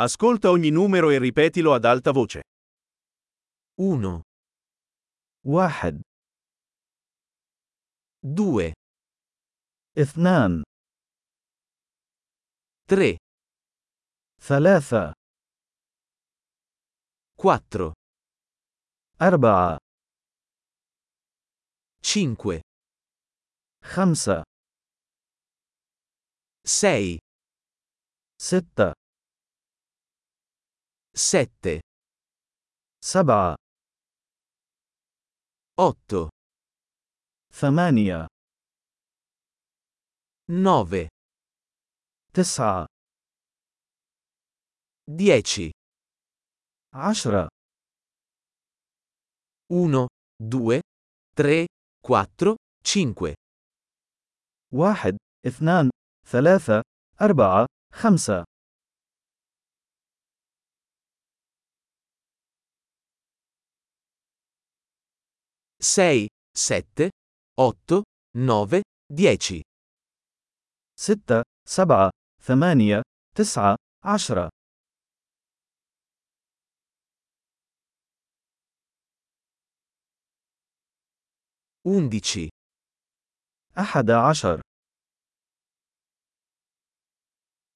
Ascolta ogni numero e ripetilo ad alta voce. 1, واحد 2, اثنان 3, ثلاثة 4, أربعة 5, خمسة 6, ستة 7, سبعة 8, ثمانية 9, تسعة 10, عشرة 1, 2, 3, 4, 5, واحد اثنان ثلاثة أربعة خمسة 6, 7, 8, 9, 10, ستة سبعة ثمانية تسعة عشرة 11, أحد عشر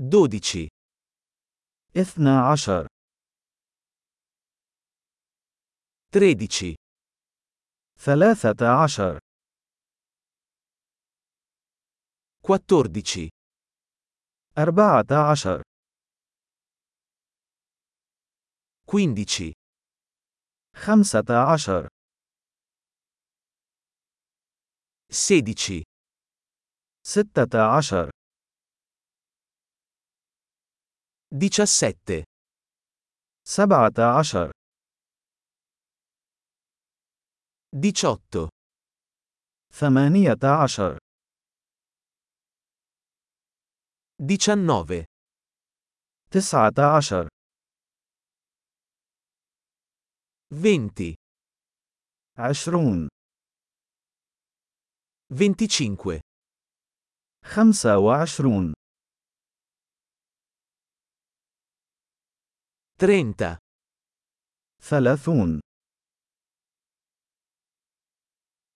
12, اثنا عشر 13, ثلاثة عشر. 14, أربعة عشر. 15, خمسة عشر. 16, ستة عشر. 17, سبعة عشر. 18 18 19 19 20 20 25 25 30 30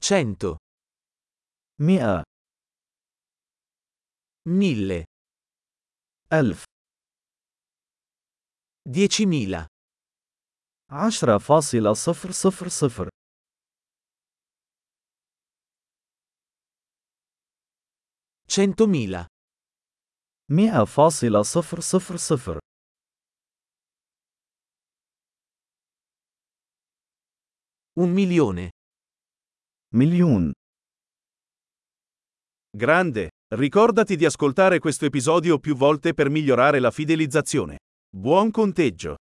تسعون 100, مئة 1000, ألف 10.000, عشرة فاصلة صفر صفر صفر 100.000, مئة فاصلة صفر صفر صفر 1 milione. Miljoen. Grande, ricordati di ascoltare questo episodio più volte per migliorare la fidelizzazione. Buon conteggio!